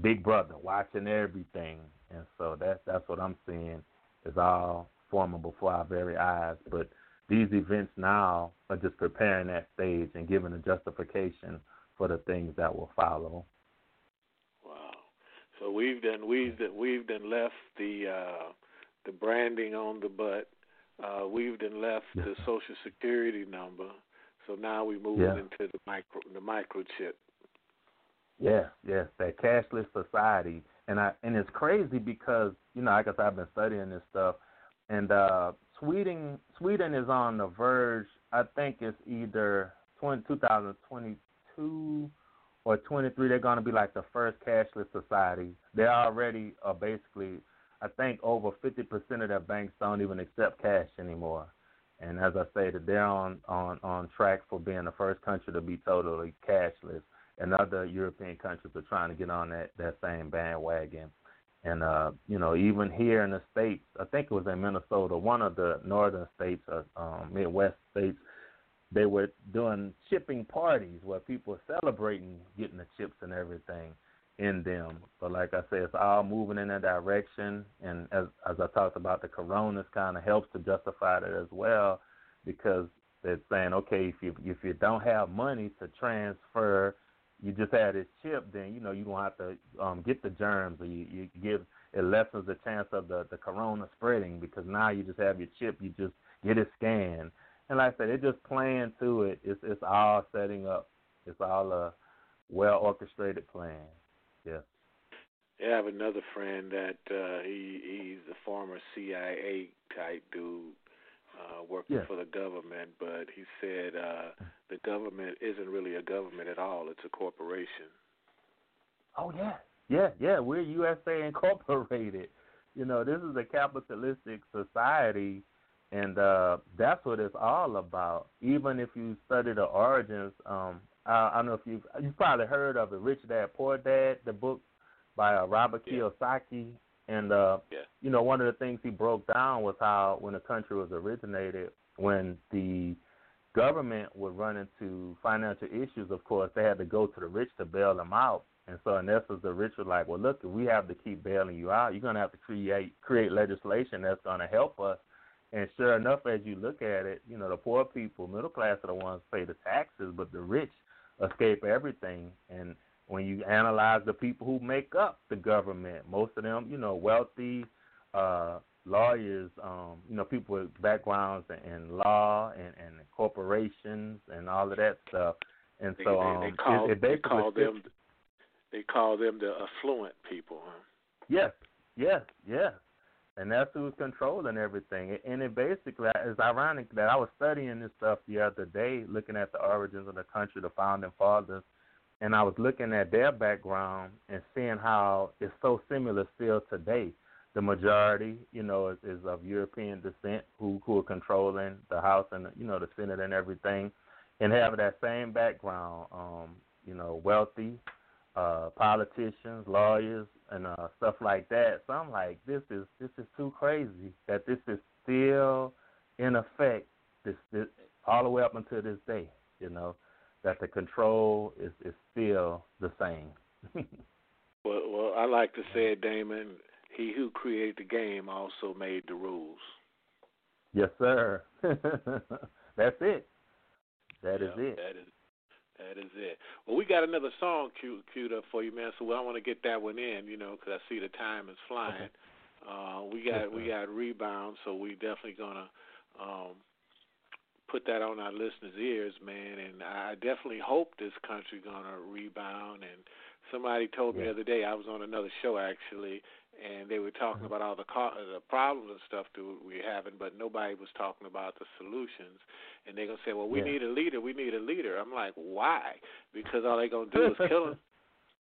Big Brother, watching everything, and so that's that's what I'm seeing is all forming before our very eyes. But these events now are just preparing that stage and giving a justification for the things that will follow. Wow! So we've done we've done, we've done left the uh, the branding on the butt. Uh, we've done left the social security number. So now we move yeah. into the micro the microchip. Yeah, yes, that cashless society, and I and it's crazy because you know, I guess I've been studying this stuff, and uh, Sweden Sweden is on the verge. I think it's either 20, 2022 or 23, they're going to be like the first cashless society. They already are basically, I think, over 50% of their banks don't even accept cash anymore. And as I say, that they're on, on, on track for being the first country to be totally cashless. And other European countries are trying to get on that, that same bandwagon. And uh, you know, even here in the states, I think it was in Minnesota, one of the northern states, uh, um, Midwest states, they were doing shipping parties where people were celebrating getting the chips and everything in them. But like I said, it's all moving in that direction. And as as I talked about, the coronas kind of helps to justify that as well, because they're saying, okay, if you if you don't have money to transfer, you just have this chip, then you know you don't have to um, get the germs, or you, you give it lessens the chance of the the corona spreading because now you just have your chip, you just get it scanned and like I said, they're just playing to it. It's it's all setting up. It's all a well orchestrated plan. Yeah. Yeah, I have another friend that uh he he's a former CIA type dude, uh working yeah. for the government, but he said uh the government isn't really a government at all, it's a corporation. Oh yeah. Yeah, yeah. We're USA Incorporated. <laughs> You know, this is a capitalistic society and uh, that's what it's all about. Even if you study the origins, um, Uh, I don't know if you you've probably heard of it, Rich Dad Poor Dad, the book by uh, Robert Yeah. Kiyosaki. And uh, Yeah. you know, one of the things he broke down was how when the country was originated, when the government would run into financial issues, of course, they had to go to the rich to bail them out. And so in essence the rich were like, Well look, if we have to keep bailing you out, you're gonna have to create create legislation that's gonna help us and sure enough, as you look at it, you know, the poor people, middle class are the ones who pay the taxes, but the rich escape everything. And when you analyze the people who make up the government, most of them, you know, wealthy, uh, lawyers, um, you know, people with backgrounds in, law and, and corporations and all of that stuff. And They, so they, um, they call it, it they call them they call them the affluent people. Huh? Yes, yes, yes. And that's who's controlling everything. And it basically it's ironic that I was studying this stuff the other day, looking at the origins of the country, the founding fathers, and I was looking at their background and seeing how it's so similar still today. The majority, you know, is, is of European descent who who are controlling the House and you know the Senate and everything, and have that same background. Um, you know, wealthy, uh, politicians, lawyers, and uh, stuff like that. So I'm like, this is this is too crazy that this is still in effect. This, this all the way up until this day. You know, that the control is is still the same. <laughs> Well, well, I like to say it, Damon. He who created the game also made the rules. yes, sir. <laughs> That's it. That is Yeah, it. That is that is it. Well, we got another song queued, queued up for you, man. So I want to get that one in, you know, because I see the time is flying. Uh, we got Yes, we got rebound, so we definitely gonna um, put that on our listeners' ears, man. And I definitely hope this country gonna rebound. And somebody told me Yeah. the other day I was on another show actually, and they were talking Mhm. about all the co- the problems and stuff that we're having, but nobody was talking about the solutions. And they're gonna say, "Well, we Yeah. need a leader. We need a leader." I'm like, "Why?" Because all they're gonna do is kill him. <laughs>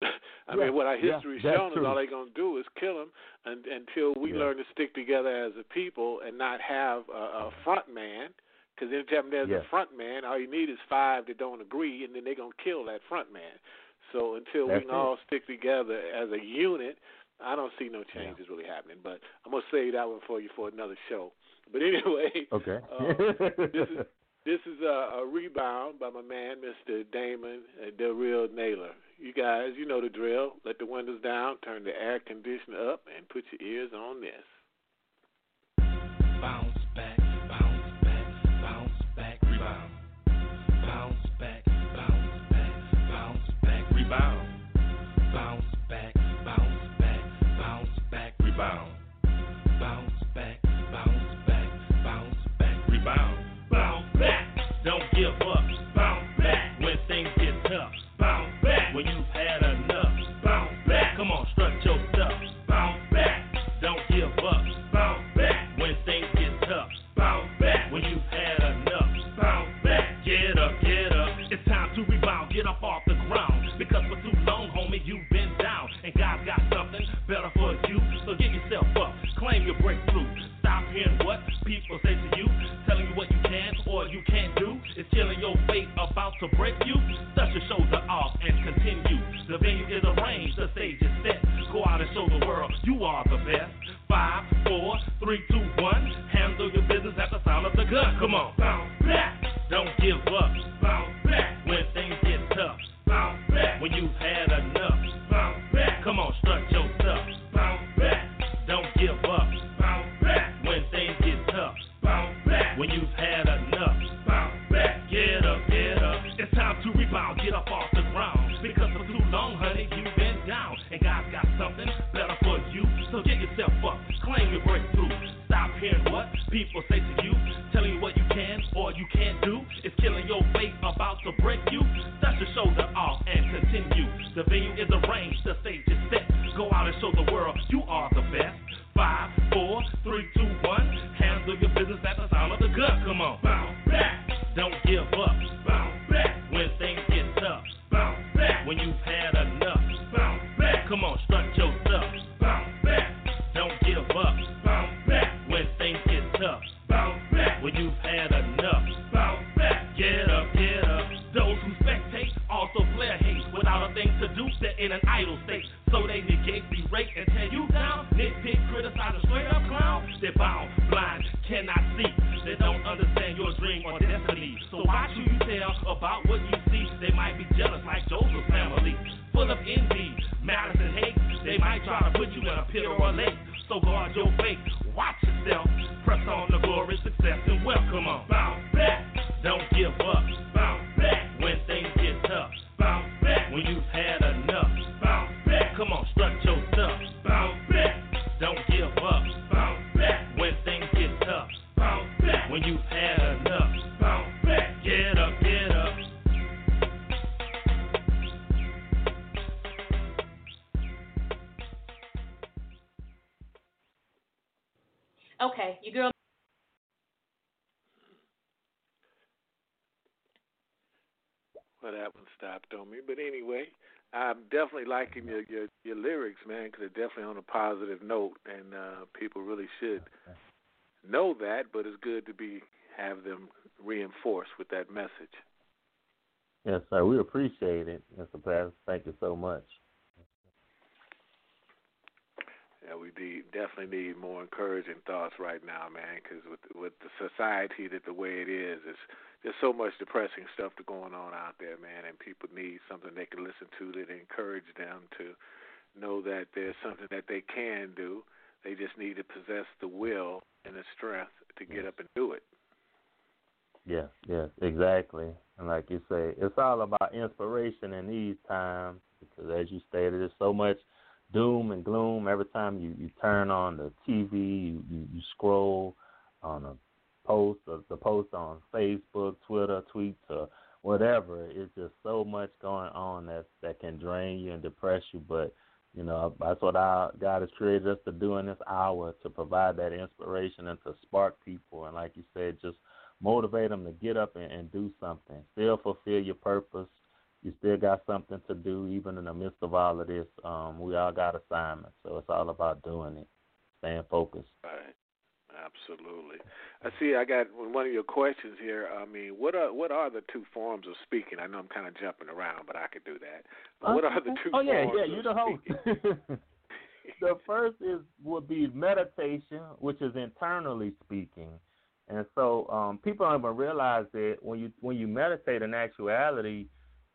<laughs> I Yeah, mean, what our yeah, history's that's shown is all they're gonna do is kill him and, until we Yeah. learn to stick together as a people and not have a, a front man. Because anytime there's Yeah. a front man, all you need is five that don't agree, and then they're gonna kill that front man. So until That's we can it. all stick together as a unit, I don't see no Yeah. changes really happening. But I'm gonna save that one for you for another show. <laughs> But anyway, Okay. uh, <laughs> this is this is a, a rebound by my man, Mr. Damon, uh, the real Nailer. You guys, you know the drill. Let the windows down, turn the air conditioner up, and put your ears on this. Bounce rebound. Bounce back, bounce back, bounce back, rebound. Bounce back, bounce back, bounce back, rebound. Bounce back, don't give up. And God's got something better for you. So get yourself up, claim your breakthrough. Stop hearing what people say to you, telling you what you can or you can't do. It's killing your faith, about to break you. Come on, strut your stuff. Bounce back, don't give up. Bounce back when things get tough. Bounce back when you've had enough. Bounce back, get up, get up. Okay, you girl. Well, that one stopped on me. But anyway, I'm definitely liking your your, your lyrics, man, because they're definitely on a positive note, and uh, people really should know that. But it's good to be have them reinforced with that message. Yes, sir. We appreciate it, Mr. Pastor. Thank you so much. Yeah, we need, definitely need more encouraging thoughts right now, man. Because with with the society that the way it is, it's there's so much depressing stuff going on out there, man. And people need something they can listen to that encourage them to know that there's something that they can do. They just need to possess the will and the strength to get up and do it. Yes, yes, exactly. And like you say, it's all about inspiration in these times because, as you stated, there's so much doom and gloom every time you you turn on the TV, you you, you scroll on a post or the post on Facebook, Twitter, tweets, or whatever. It's just so much going on that that can drain you and depress you. But you know that's what our God has created us to do in this hour to provide that inspiration and to spark people. And like you said, just motivate them to get up and, and do something. Still fulfill your purpose. You still got something to do, even in the midst of all of this. Um, we all got assignments, so it's all about doing it, staying focused. Right. Absolutely. I see. I got one of your questions here. I mean, what are what are the two forms of speaking? I know I'm kind of jumping around, but I could do that. What are the two? Oh yeah, yeah. of You the host. <laughs> <laughs> the first is would be meditation, which is internally speaking, and so um, people don't even realize that when you when you meditate, in actuality,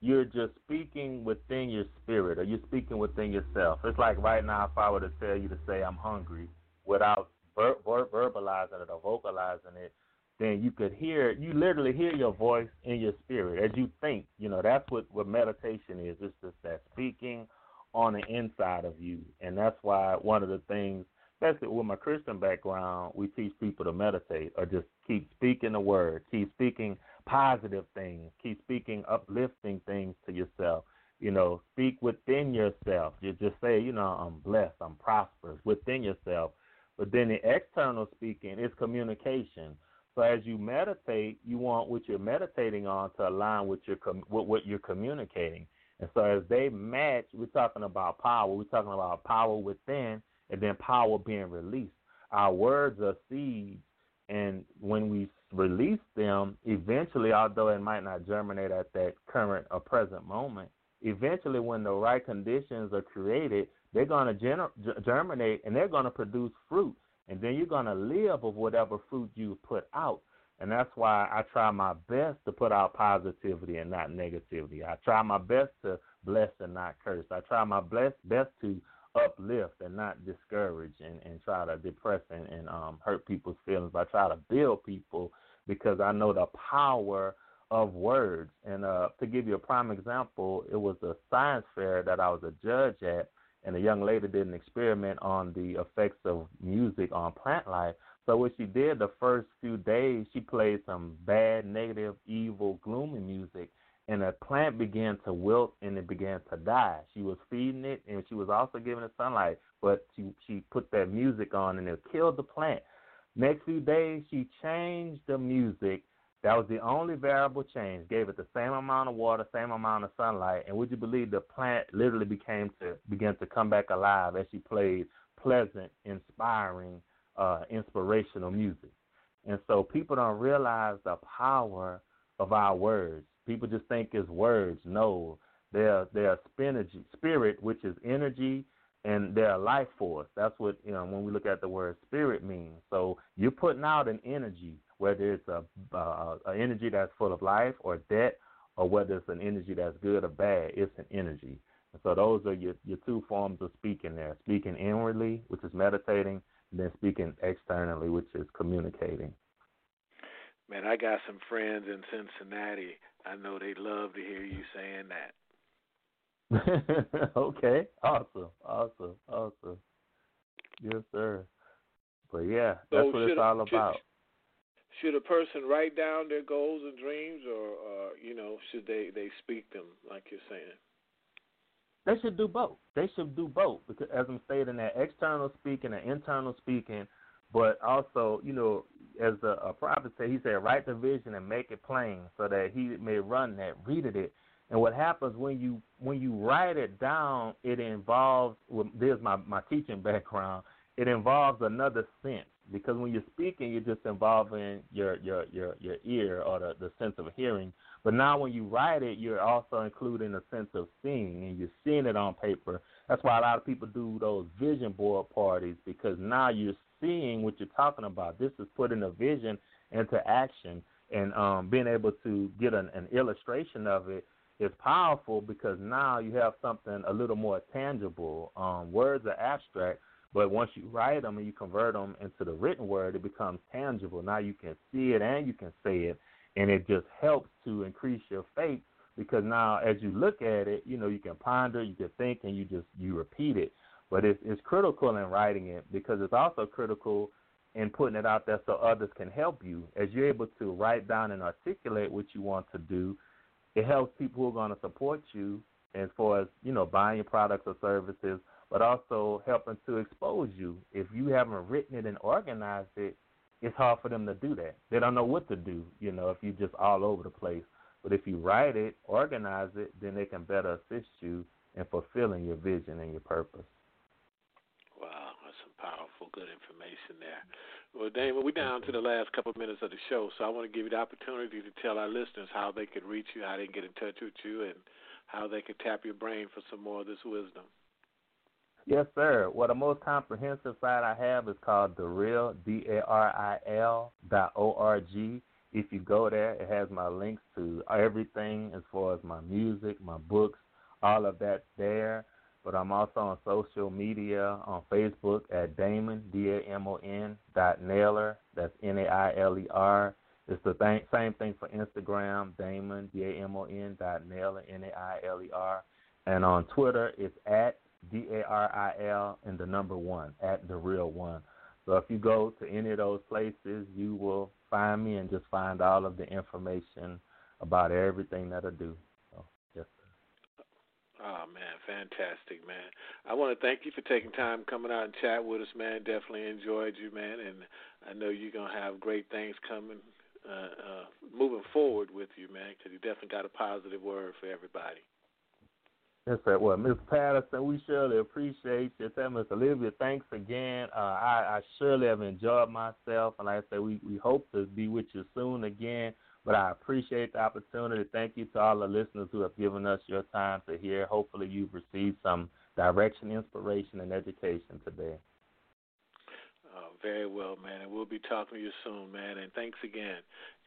you're just speaking within your spirit, or you're speaking within yourself. It's like right now, if I were to tell you to say I'm hungry without ver- ver- verbalizing it or vocalizing it, then you could hear you literally hear your voice in your spirit as you think. You know that's what what meditation is. It's just that speaking on the inside of you, and that's why one of the things, especially with my Christian background, we teach people to meditate or just keep speaking the word, keep speaking positive things, keep speaking uplifting things to yourself. You know, speak within yourself. You just say, you know, I'm blessed, I'm prosperous within yourself. But then the external speaking is communication. So as you meditate, you want what you're meditating on to align with your com- with what you're communicating. And so as they match, we're talking about power. We're talking about power within, and then power being released. Our words are seeds, and when we release them, eventually, although it might not germinate at that current or present moment, eventually, when the right conditions are created, they're going to gener- germinate and they're going to produce fruit. And then you're going to live of whatever fruit you put out. And that's why I try my best to put out positivity and not negativity. I try my best to bless and not curse. I try my best best to uplift and not discourage and, and try to depress and, and um, hurt people's feelings. I try to build people because I know the power of words. And uh, to give you a prime example, it was a science fair that I was a judge at, and a young lady did an experiment on the effects of music on plant life. So what she did the first few days, she played some bad, negative, evil, gloomy music, and the plant began to wilt and it began to die. She was feeding it, and she was also giving it sunlight, but she she put that music on and it killed the plant. Next few days, she changed the music. That was the only variable change. Gave it the same amount of water, same amount of sunlight, and would you believe the plant literally became to began to come back alive as she played pleasant, inspiring, uh, inspirational music. And so people don't realize the power of our words. People just think it's words. No, they're they're spinergy, spirit, which is energy, and they they're a life force. That's what you know when we look at the word spirit means. So you're putting out an energy, whether it's a uh, an energy that's full of life or death, or whether it's an energy that's good or bad. It's an energy. And so those are your your two forms of speaking there: speaking inwardly, which is meditating, and then speaking externally, which is communicating. Man, I got some friends in Cincinnati. I know they love to hear you saying that. <laughs> okay, awesome, awesome, awesome. Yes, sir. But yeah, that's what it's should- all should- about. Should a person write down their goals and dreams, or, or you know, should they they speak them like you're saying? They should do both. They should do both because, as I'm stating, that external speaking and internal speaking, but also, you know, as the a prophet said, he said, write the vision and make it plain, so that he may run that, read it. And what happens when you when you write it down, it involves. Well, there's my my teaching background. It involves another sense because when you're speaking, you're just involving your your your your ear or the the sense of hearing. But now when you write it, you're also including a sense of seeing, and you're seeing it on paper. That's why a lot of people do those vision board parties because now you're seeing what you're talking about. This is putting a vision into action, and um, being able to get an, an illustration of it is powerful because now you have something a little more tangible. Um, words are abstract, but once you write them and you convert them into the written word, it becomes tangible. Now you can see it and you can say it, and it just helps to increase your faith because now as you look at it, you know you can ponder, you can think, and you just you repeat it. But it's, it's critical in writing it because it's also critical in putting it out there so others can help you. As you're able to write down and articulate what you want to do, it helps people who are going to support you as far as you know buying your products or services, but also helping to expose you. If you haven't written it and organized it, it's hard for them to do that. They don't know what to do, you know, if you're just all over the place. But if you write it, organize it, then they can better assist you in fulfilling your vision and your purpose. Wow, that's some powerful, good information there. Well, Damon, we're down to the last couple of minutes of the show, so I want to give you the opportunity to tell our listeners how they could reach you, how they can get in touch with you, and how they could tap your brain for some more of this wisdom. Yes, sir. Well, the most comprehensive site I have is called the Real D A R I L dot O R G. If you go there, it has my links to everything as far as my music, my books, all of that's there. But I'm also on social media on Facebook at Damon D A M O N dot Nailer. That's N A I L E R. It's the thing, same thing for Instagram, Damon D A M O N dot Nailer N A I L E R. And on Twitter, it's at D A R I L and the number one at the real one. So if you go to any of those places, you will find me and just find all of the information about everything that I do. Oh man, fantastic, man! I want to thank you for taking time coming out and chat with us, man. Definitely enjoyed you, man, and I know you're gonna have great things coming, uh, uh, moving forward with you, man, because you definitely got a positive word for everybody. Yes, sir. Well, Ms. Patterson, we surely appreciate you. Tell Miss Olivia, thanks again. Uh, I, I surely have enjoyed myself, and like I said, we, we hope to be with you soon again. But I appreciate the opportunity. Thank you to all the listeners who have given us your time to hear. Hopefully, you've received some direction, inspiration, and education today. Uh, very well, man, and we'll be talking to you soon, man. And thanks again.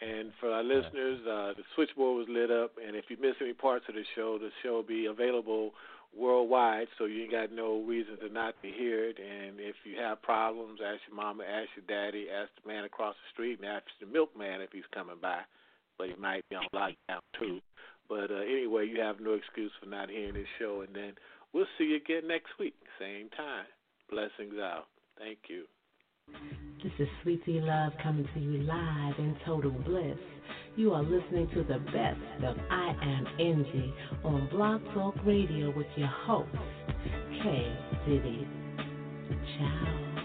And for our listeners, uh, the switchboard was lit up, and if you miss any parts of the show, the show will be available worldwide, so you ain't got no reason to not to hear it. And if you have problems, ask your mama, ask your daddy, ask the man across the street, and ask the milkman if he's coming by. But he might be on lockdown too. But uh, anyway, you have no excuse for not hearing this show, and then we'll see you again next week, same time. Blessings out. Thank you. This is Sweetie Love coming to you live in total bliss. You are listening to the best of I Am Angie on Blog Talk Radio with your host, K City. Ciao.